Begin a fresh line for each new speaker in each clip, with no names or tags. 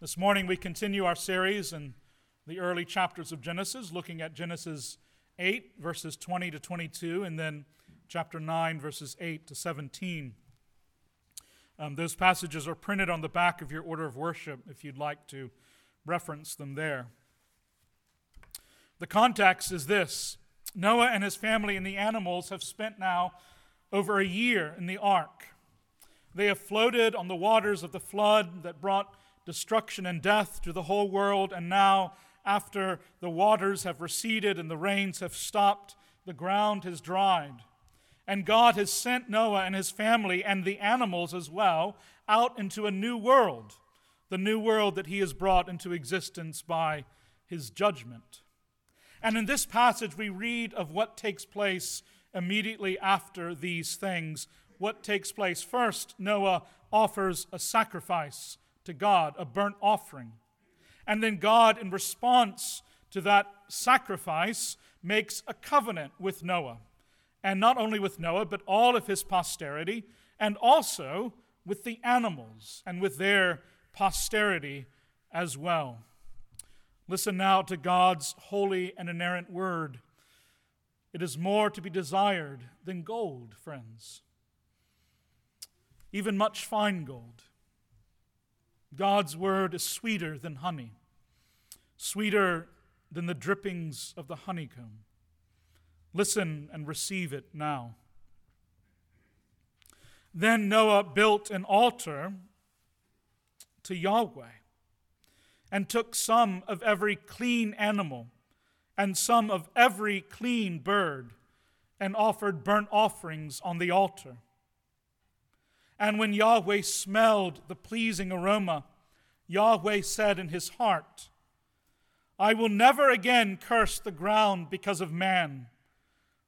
This morning we continue our series in the early chapters of Genesis, looking at Genesis 8, verses 20 to 22, and then chapter 9, verses 8 to 17. Um, those passages are printed on the back of your order of worship if you'd like to reference them there. The context is this Noah and his family and the animals have spent now over a year in the ark. They have floated on the waters of the flood that brought destruction and death to the whole world. And now, after the waters have receded and the rains have stopped, the ground has dried. And God has sent Noah and his family and the animals as well out into a new world, the new world that he has brought into existence by his judgment. And in this passage, we read of what takes place immediately after these things. What takes place? First, Noah offers a sacrifice to God, a burnt offering. And then God, in response to that sacrifice, makes a covenant with Noah. And not only with Noah, but all of his posterity, and also with the animals and with their posterity as well. Listen now to God's holy and inerrant word. It is more to be desired than gold, friends, even much fine gold God's word is sweeter than honey, sweeter than the drippings of the honeycomb. Listen and receive it now. Then Noah built an altar to Yahweh and took some of every clean animal and some of every clean bird and offered burnt offerings on the altar. And when Yahweh smelled the pleasing aroma, Yahweh said in his heart, I will never again curse the ground because of man,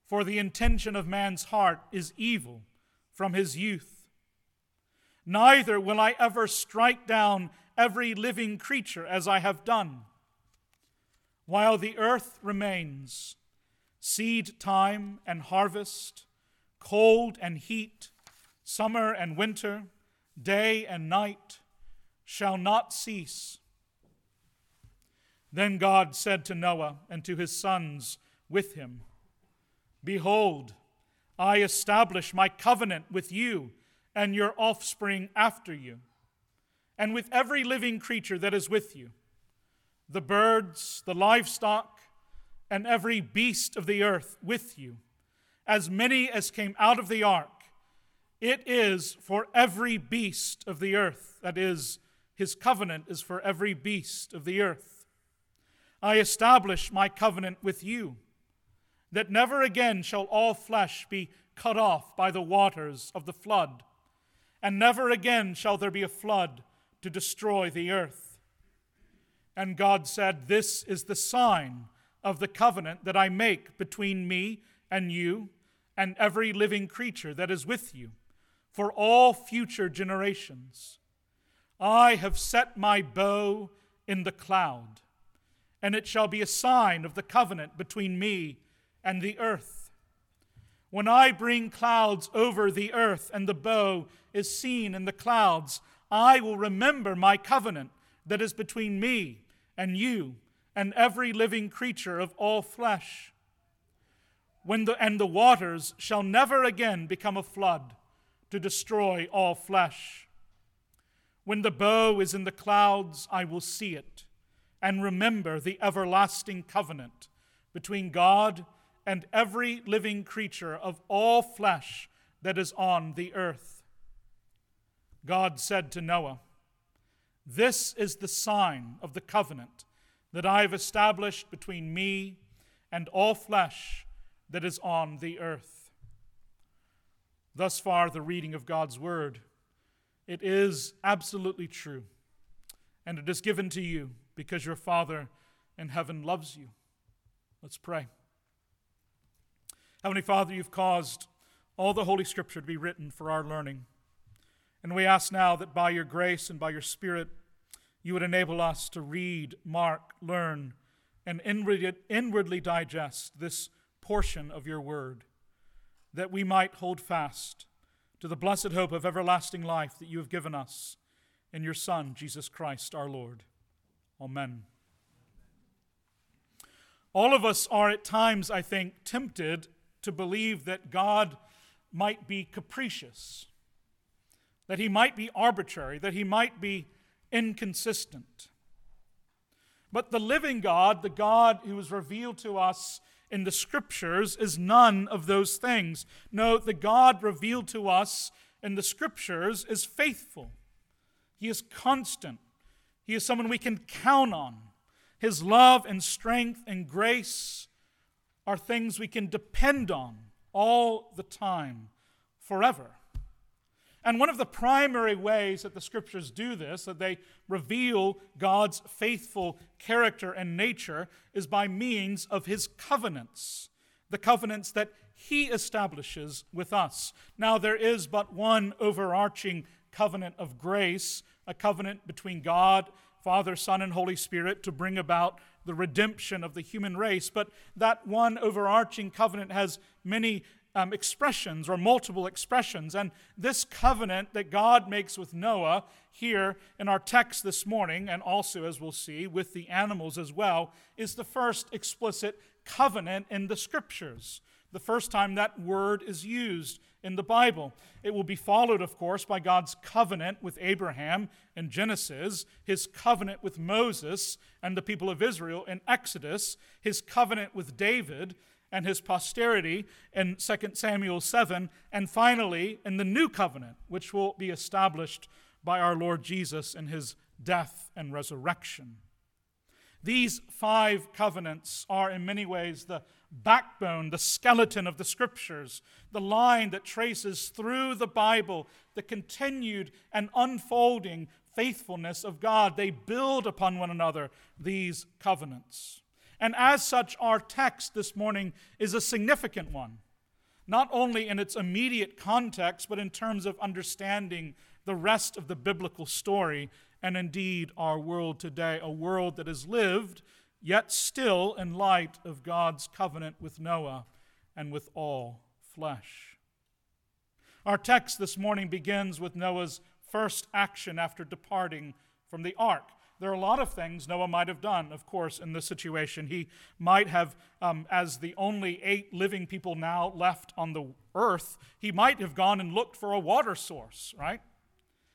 for the intention of man's heart is evil from his youth. Neither will I ever strike down every living creature as I have done. While the earth remains, seed time and harvest, cold and heat, summer and winter, day and night, shall not cease. Then God said to Noah and to his sons with him Behold, I establish my covenant with you and your offspring after you, and with every living creature that is with you the birds, the livestock, and every beast of the earth with you, as many as came out of the ark it is for every beast of the earth. That is, his covenant is for every beast of the earth. I establish my covenant with you, that never again shall all flesh be cut off by the waters of the flood, and never again shall there be a flood to destroy the earth. And God said, This is the sign of the covenant that I make between me and you and every living creature that is with you for all future generations. I have set my bow in the cloud, and it shall be a sign of the covenant between me and the earth. When I bring clouds over the earth and the bow is seen in the clouds, I will remember my covenant that is between me and you and every living creature of all flesh. When the, and the waters shall never again become a flood to destroy all flesh. When the bow is in the clouds, I will see it and remember the everlasting covenant between God and every living creature of all flesh that is on the earth. God said to Noah, This is the sign of the covenant that I have established between me and all flesh that is on the earth. Thus far, the reading of God's Word. It is absolutely true, and it is given to you because your Father in heaven loves you. Let's pray. Heavenly Father, you've caused all the Holy Scripture to be written for our learning. And we ask now that by your grace and by your Spirit, you would enable us to read, mark, learn, and inwardly digest this portion of your word that we might hold fast to the blessed hope of everlasting life that you have given us in your Son, Jesus Christ our Lord. Amen. All of us are at times, I think, tempted to believe that God might be capricious, that he might be arbitrary, that he might be inconsistent. But the living God, the God who is revealed to us in the scriptures, is none of those things. No, the God revealed to us in the scriptures is faithful. He is constant. He is someone we can count on. His love and strength and grace are things we can depend on all the time, forever. And one of the primary ways that the scriptures do this, that they reveal God's faithful character and nature, is by means of his covenants, the covenants that he establishes with us. Now, there is but one overarching covenant of grace, a covenant between God, Father, Son, and Holy Spirit to bring about the redemption of the human race. But that one overarching covenant has many um, expressions or multiple expressions. And this covenant that God makes with Noah here in our text this morning, and also, as we'll see, with the animals as well, is the first explicit covenant in the scriptures. The first time that word is used in the Bible. It will be followed, of course, by God's covenant with Abraham in Genesis, his covenant with Moses and the people of Israel in Exodus, his covenant with David, and his posterity in 2 Samuel 7, and finally in the new covenant, which will be established by our Lord Jesus in his death and resurrection. These five covenants are in many ways the backbone, the skeleton of the scriptures, the line that traces through the Bible the continued and unfolding faithfulness of God. They build upon one another, these covenants. And as such, our text this morning is a significant one, not only in its immediate context, but in terms of understanding the rest of the biblical story and indeed our world today, a world that is lived, yet still in light of God's covenant with Noah and with all flesh. Our text this morning begins with Noah's first action after departing from the ark. There are a lot of things Noah might have done, of course, in this situation. He might have, um, as the only eight living people now left on the earth, he might have gone and looked for a water source, right?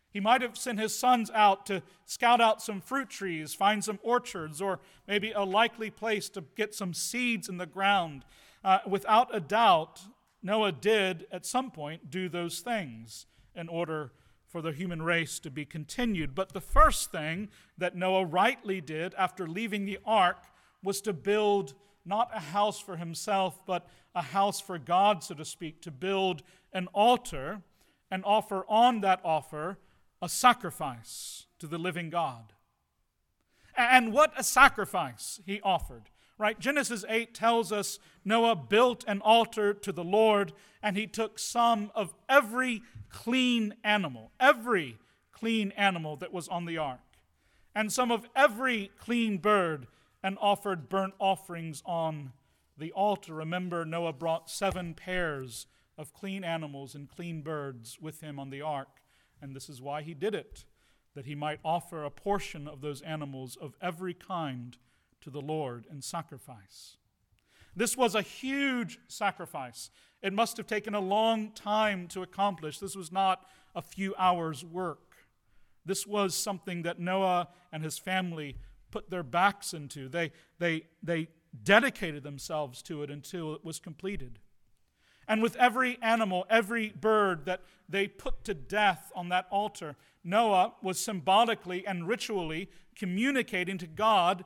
He might have sent his sons out to scout out some fruit trees, find some orchards, or maybe a likely place to get some seeds in the ground. Uh, without a doubt, Noah did at some point do those things in order for the human race to be continued. But the first thing that Noah rightly did after leaving the ark was to build not a house for himself, but a house for God, so to speak, to build an altar and offer on that offer a sacrifice to the living God. And what a sacrifice he offered right? Genesis 8 tells us Noah built an altar to the Lord and he took some of every clean animal, every clean animal that was on the ark, and some of every clean bird and offered burnt offerings on the altar. Remember, Noah brought seven pairs of clean animals and clean birds with him on the ark, and this is why he did it, that he might offer a portion of those animals of every kind to the Lord in sacrifice. This was a huge sacrifice. It must have taken a long time to accomplish. This was not a few hours' work. This was something that Noah and his family put their backs into. They, they, they dedicated themselves to it until it was completed. And with every animal, every bird that they put to death on that altar, Noah was symbolically and ritually communicating to God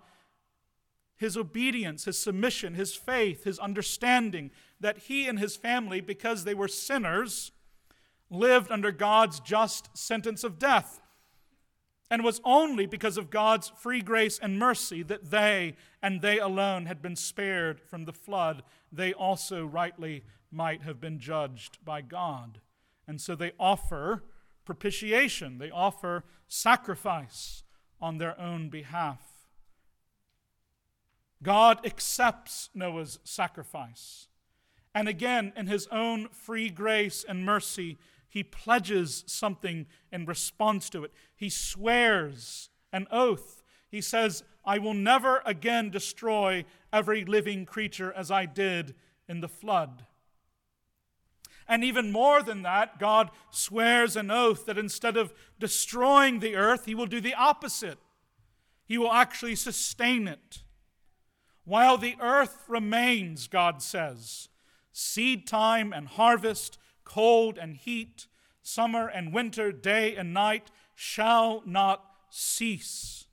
his obedience, his submission, his faith, his understanding that he and his family, because they were sinners, lived under God's just sentence of death. And was only because of God's free grace and mercy that they and they alone had been spared from the flood. They also rightly might have been judged by God. And so they offer propitiation, they offer sacrifice on their own behalf. God accepts Noah's sacrifice. And again, in his own free grace and mercy, he pledges something in response to it. He swears an oath. He says, I will never again destroy every living creature as I did in the flood. And even more than that, God swears an oath that instead of destroying the earth, He will do the opposite. He will actually sustain it. While the earth remains, God says, seed time and harvest, cold and heat, summer and winter, day and night shall not cease.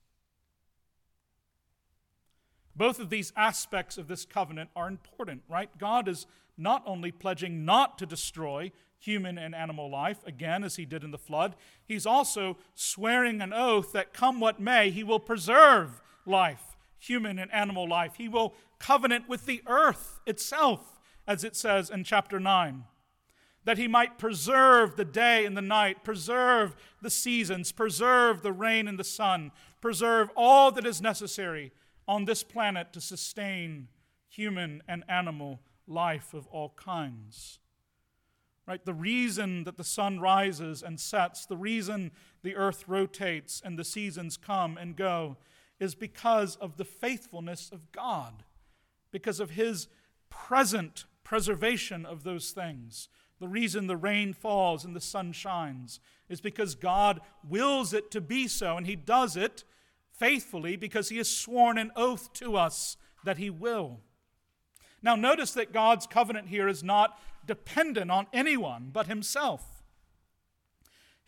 Both of these aspects of this covenant are important, right? God is not only pledging not to destroy human and animal life, again, as he did in the flood, he's also swearing an oath that come what may, he will preserve life, human and animal life. He will covenant with the earth itself, as it says in chapter 9 that he might preserve the day and the night, preserve the seasons, preserve the rain and the sun, preserve all that is necessary on this planet to sustain human and animal life of all kinds. Right? The reason that the sun rises and sets, the reason the earth rotates and the seasons come and go, is because of the faithfulness of God, because of his present preservation of those things, the reason the rain falls and the sun shines is because God wills it to be so, and He does it faithfully because He has sworn an oath to us that He will. Now, notice that God's covenant here is not dependent on anyone but Himself.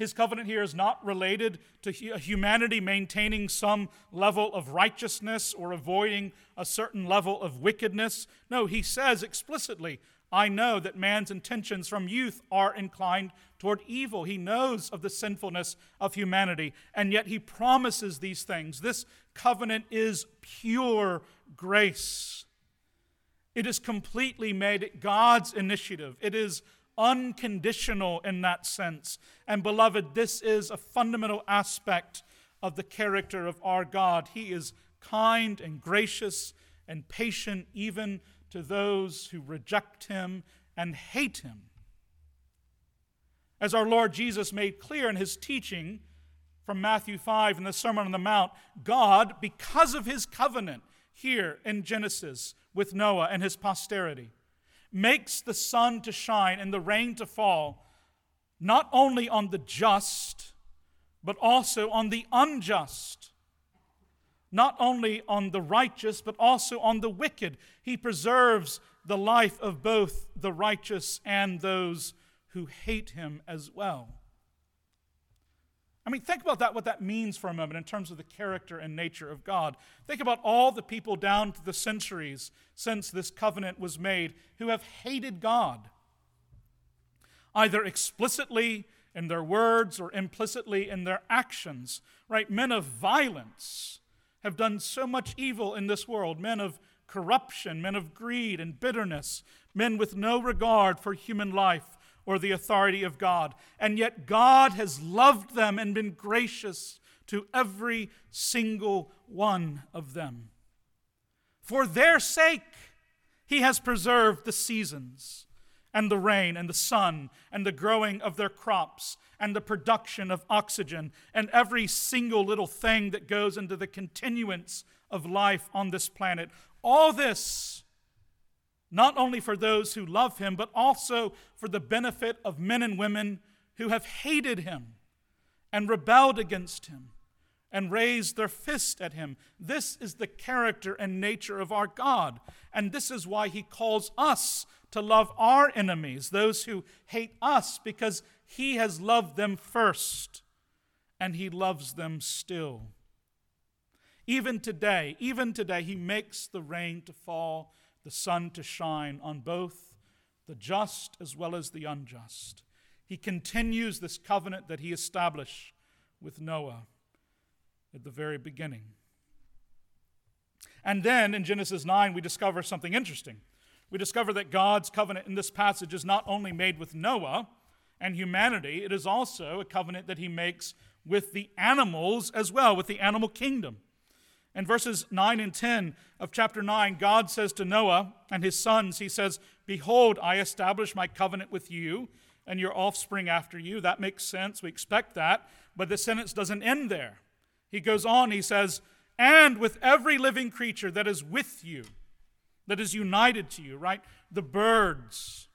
His covenant here is not related to humanity maintaining some level of righteousness or avoiding a certain level of wickedness. No, he says explicitly, I know that man's intentions from youth are inclined toward evil. He knows of the sinfulness of humanity, and yet he promises these things. This covenant is pure grace. It is completely made God's initiative. It is unconditional in that sense. And beloved, this is a fundamental aspect of the character of our God. He is kind and gracious and patient, even to those who reject him and hate him. As our Lord Jesus made clear in his teaching from Matthew 5 in the Sermon on the Mount, God, because of his covenant here in Genesis with Noah and his posterity, makes the sun to shine and the rain to fall, not only on the just, but also on the unjust not only on the righteous, but also on the wicked. He preserves the life of both the righteous and those who hate him as well. I mean, think about that, what that means for a moment in terms of the character and nature of God. Think about all the people down to the centuries since this covenant was made who have hated God, either explicitly in their words or implicitly in their actions, right? Men of violence have done so much evil in this world men of corruption, men of greed and bitterness, men with no regard for human life or the authority of God. And yet God has loved them and been gracious to every single one of them. For their sake, He has preserved the seasons and the rain and the sun and the growing of their crops and the production of oxygen and every single little thing that goes into the continuance of life on this planet. All this, not only for those who love him, but also for the benefit of men and women who have hated him and rebelled against him and raised their fist at him. This is the character and nature of our God. And this is why he calls us to love our enemies, those who hate us, because he has loved them first and he loves them still. Even today, even today, he makes the rain to fall, the sun to shine on both the just as well as the unjust. He continues this covenant that he established with Noah at the very beginning. And then in Genesis 9, we discover something interesting. We discover that God's covenant in this passage is not only made with Noah and humanity, it is also a covenant that he makes with the animals as well, with the animal kingdom. In verses 9 and 10 of chapter 9, God says to Noah and his sons, He says, Behold, I establish my covenant with you and your offspring after you. That makes sense. We expect that. But the sentence doesn't end there. He goes on, he says, and with every living creature that is with you, that is united to you, right? The birds,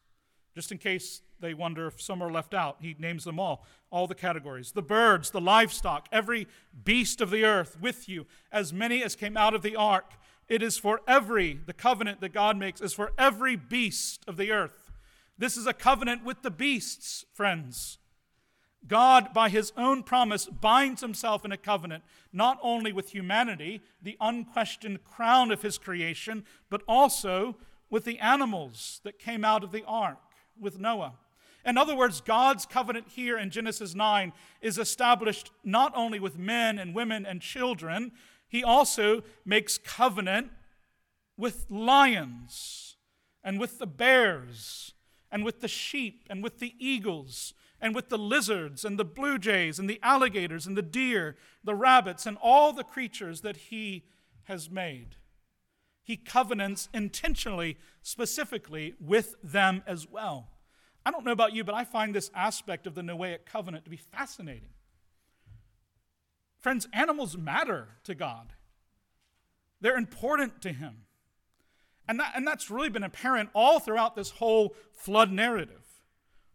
just in case they wonder if some are left out, he names them all, all the categories. The birds, the livestock, every beast of the earth with you, as many as came out of the ark. It is for every, the covenant that God makes is for every beast of the earth. This is a covenant with the beasts, friends. God, by his own promise, binds himself in a covenant not only with humanity, the unquestioned crown of his creation, but also with the animals that came out of the ark with Noah. In other words, God's covenant here in Genesis 9 is established not only with men and women and children, he also makes covenant with lions and with the bears and with the sheep and with the eagles and with the lizards and the blue jays and the alligators and the deer, the rabbits, and all the creatures that he has made. He covenants intentionally, specifically with them as well. I don't know about you, but I find this aspect of the Noahic covenant to be fascinating. Friends, animals matter to God, they're important to Him. And, that, and that's really been apparent all throughout this whole flood narrative.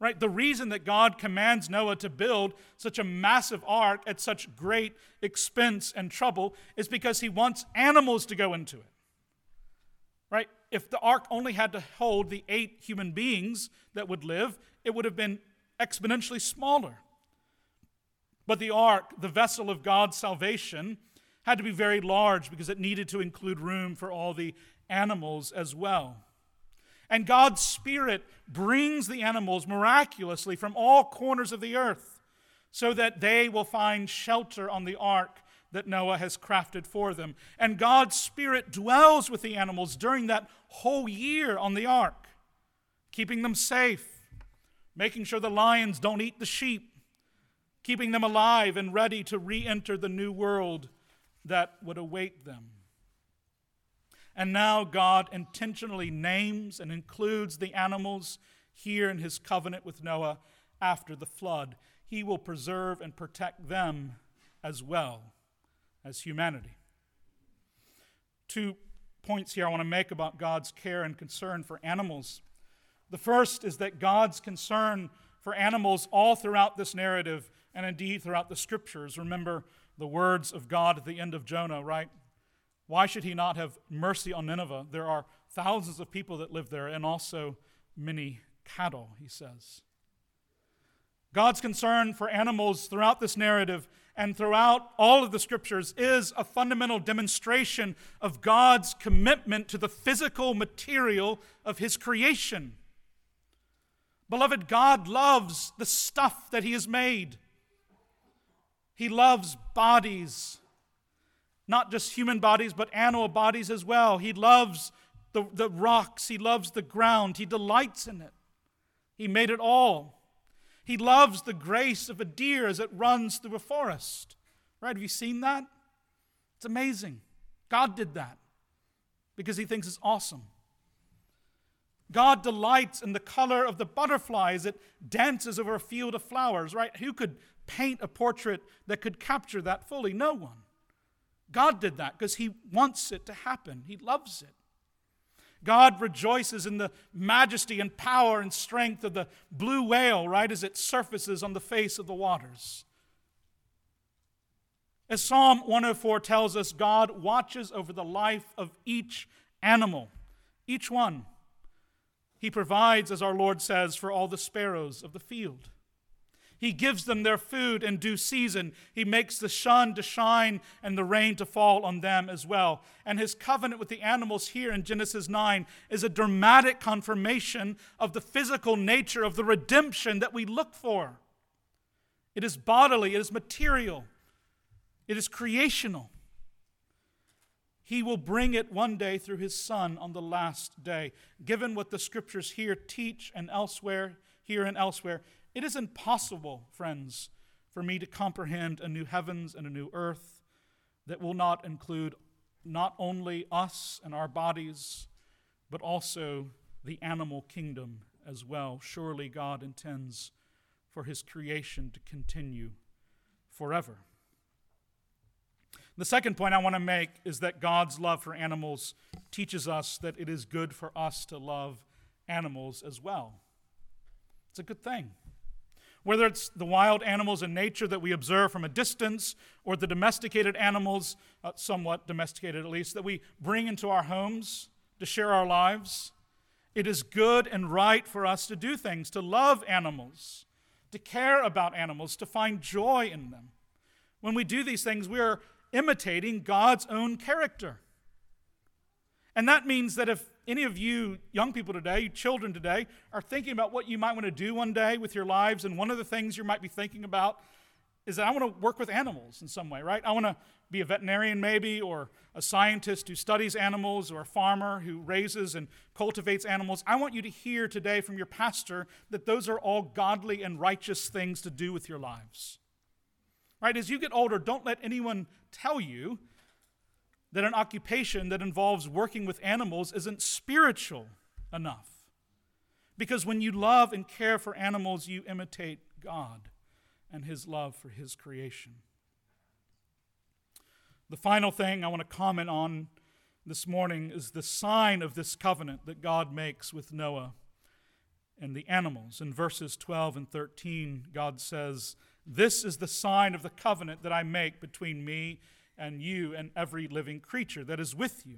Right? The reason that God commands Noah to build such a massive ark at such great expense and trouble is because he wants animals to go into it. If the ark only had to hold the eight human beings that would live, it would have been exponentially smaller. But the ark, the vessel of God's salvation, had to be very large because it needed to include room for all the animals as well. And God's Spirit brings the animals miraculously from all corners of the earth so that they will find shelter on the ark that Noah has crafted for them. And God's Spirit dwells with the animals during that whole year on the ark, keeping them safe, making sure the lions don't eat the sheep, keeping them alive and ready to re enter the new world that would await them. And now God intentionally names and includes the animals here in his covenant with Noah after the flood. He will preserve and protect them as well as humanity. Two points here I want to make about God's care and concern for animals. The first is that God's concern for animals all throughout this narrative and indeed throughout the scriptures. Remember the words of God at the end of Jonah, right? Why should he not have mercy on Nineveh? There are thousands of people that live there and also many cattle, he says. God's concern for animals throughout this narrative and throughout all of the scriptures is a fundamental demonstration of God's commitment to the physical material of his creation. Beloved, God loves the stuff that he has made. He loves bodies not just human bodies, but animal bodies as well. He loves the, the rocks, He loves the ground, He delights in it. He made it all. He loves the grace of a deer as it runs through a forest. Right? Have you seen that? It's amazing. God did that because He thinks it's awesome. God delights in the color of the butterfly as it dances over a field of flowers, right? Who could paint a portrait that could capture that fully? No one. God did that because He wants it to happen, He loves it. God rejoices in the majesty and power and strength of the blue whale, right, as it surfaces on the face of the waters. As Psalm 104 tells us, God watches over the life of each animal, each one. He provides, as our Lord says, for all the sparrows of the field. He gives them their food in due season. He makes the sun to shine and the rain to fall on them as well. And his covenant with the animals here in Genesis 9 is a dramatic confirmation of the physical nature of the redemption that we look for. It is bodily, it is material, it is creational. He will bring it one day through his Son on the last day. Given what the scriptures here teach and elsewhere, here and elsewhere, it is impossible, friends, for me to comprehend a new heavens and a new earth that will not include not only us and our bodies, but also the animal kingdom as well. Surely God intends for his creation to continue forever. The second point I want to make is that God's love for animals teaches us that it is good for us to love animals as well. It's a good thing. Whether it's the wild animals in nature that we observe from a distance or the domesticated animals, uh, somewhat domesticated at least, that we bring into our homes to share our lives, it is good and right for us to do things, to love animals, to care about animals, to find joy in them. When we do these things, we are imitating God's own character. And that means that if any of you young people today, children today, are thinking about what you might want to do one day with your lives, and one of the things you might be thinking about is that I want to work with animals in some way, right? I want to be a veterinarian, maybe, or a scientist who studies animals, or a farmer who raises and cultivates animals. I want you to hear today from your pastor that those are all godly and righteous things to do with your lives. Right? As you get older, don't let anyone tell you that an occupation that involves working with animals isn't spiritual enough. Because when you love and care for animals, you imitate God and His love for His creation. The final thing I want to comment on this morning is the sign of this covenant that God makes with Noah and the animals. In verses 12 and 13, God says, This is the sign of the covenant that I make between me and you and every living creature that is with you.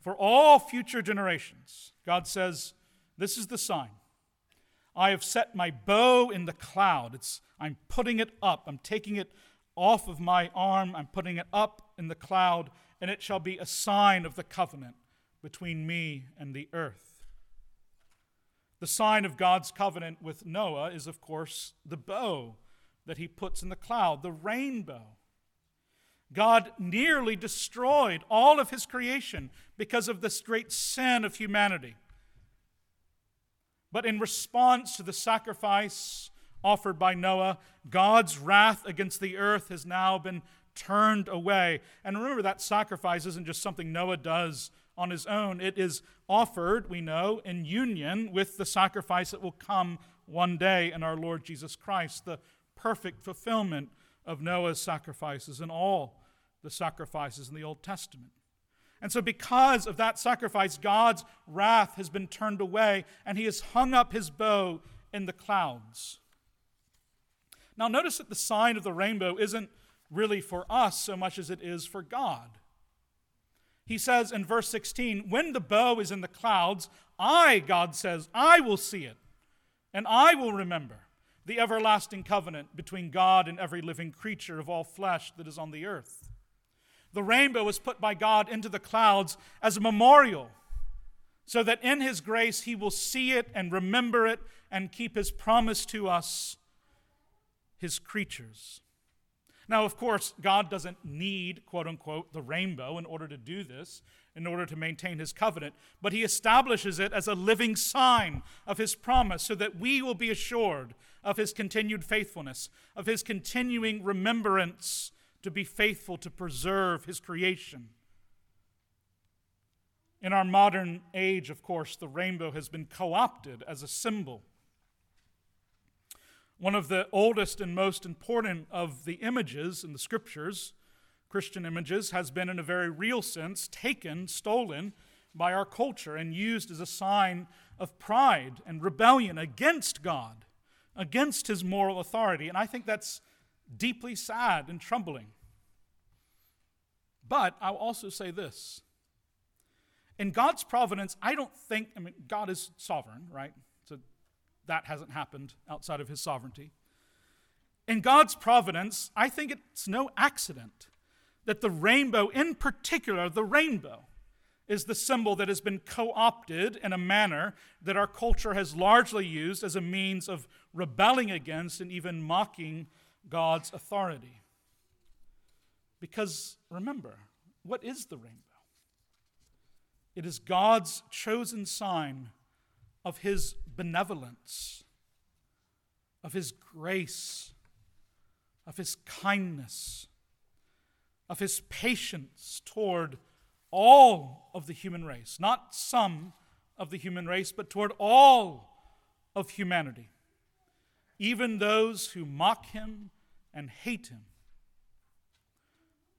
For all future generations, God says, This is the sign. I have set my bow in the cloud. It's, I'm putting it up. I'm taking it off of my arm. I'm putting it up in the cloud, and it shall be a sign of the covenant between me and the earth. The sign of God's covenant with Noah is, of course, the bow that he puts in the cloud, the rainbow. God nearly destroyed all of his creation because of this great sin of humanity. But in response to the sacrifice offered by Noah, God's wrath against the earth has now been turned away. And remember, that sacrifice isn't just something Noah does on his own, it is offered, we know, in union with the sacrifice that will come one day in our Lord Jesus Christ, the perfect fulfillment of Noah's sacrifices and all the sacrifices in the Old Testament. And so, because of that sacrifice, God's wrath has been turned away, and he has hung up his bow in the clouds. Now, notice that the sign of the rainbow isn't really for us so much as it is for God. He says in verse 16, When the bow is in the clouds, I, God says, I will see it, and I will remember the everlasting covenant between God and every living creature of all flesh that is on the earth. The rainbow was put by God into the clouds as a memorial, so that in His grace He will see it and remember it and keep His promise to us, His creatures. Now, of course, God doesn't need, quote unquote, the rainbow in order to do this, in order to maintain his covenant, but he establishes it as a living sign of his promise so that we will be assured of his continued faithfulness, of his continuing remembrance to be faithful to preserve his creation. In our modern age, of course, the rainbow has been co opted as a symbol. One of the oldest and most important of the images in the scriptures, Christian images, has been, in a very real sense, taken, stolen by our culture, and used as a sign of pride and rebellion against God, against his moral authority. And I think that's deeply sad and troubling. But I'll also say this. In God's providence, I don't think, I mean, God is sovereign, right? So that hasn't happened outside of his sovereignty. In God's providence, I think it's no accident that the rainbow, in particular, the rainbow, is the symbol that has been co opted in a manner that our culture has largely used as a means of rebelling against and even mocking God's authority. Because remember, what is the rainbow? It is God's chosen sign of his benevolence, of his grace, of his kindness, of his patience toward all of the human race, not some of the human race, but toward all of humanity, even those who mock him and hate him.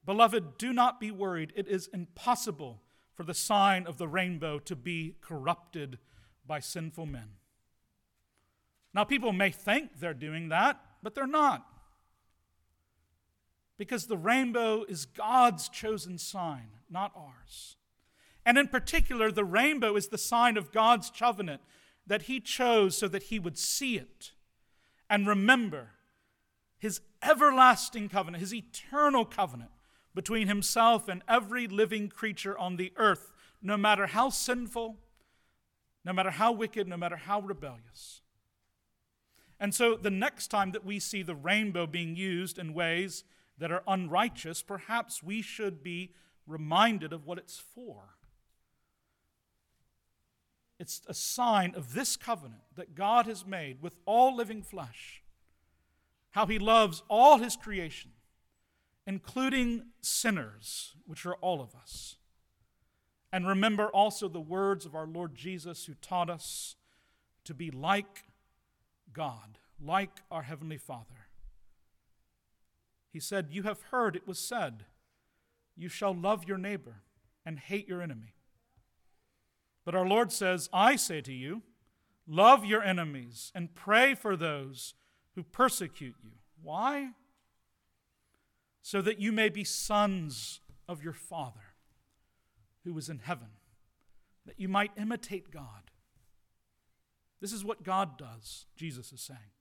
Beloved, do not be worried. It is impossible for the sign of the rainbow to be corrupted by sinful men. Now, people may think they're doing that, but they're not. Because the rainbow is God's chosen sign, not ours. And in particular, the rainbow is the sign of God's covenant that He chose so that He would see it and remember His everlasting covenant, His eternal covenant between Himself and every living creature on the earth, no matter how sinful, no matter how wicked, no matter how rebellious. And so the next time that we see the rainbow being used in ways that are unrighteous, perhaps we should be reminded of what it's for. It's a sign of this covenant that God has made with all living flesh, how He loves all His creation, including sinners, which are all of us. And remember also the words of our Lord Jesus, who taught us to be like God, like our Heavenly Father. He said, You have heard it was said, You shall love your neighbor and hate your enemy. But our Lord says, I say to you, love your enemies and pray for those who persecute you. Why? So that you may be sons of your Father who is in heaven, that you might imitate God. This is what God does, Jesus is saying.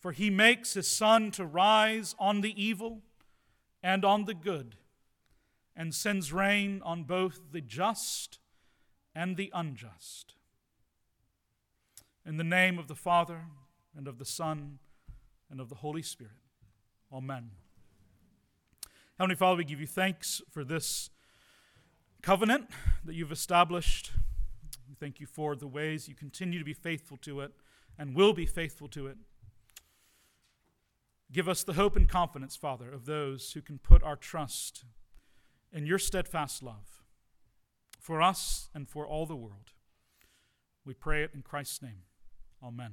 For he makes his sun to rise on the evil and on the good, and sends rain on both the just and the unjust. In the name of the Father, and of the Son, and of the Holy Spirit. Amen. Heavenly Father, we give you thanks for this covenant that you've established. We thank you for the ways you continue to be faithful to it and will be faithful to it. Give us the hope and confidence, Father, of those who can put our trust in your steadfast love for us and for all the world. We pray it in Christ's name. Amen.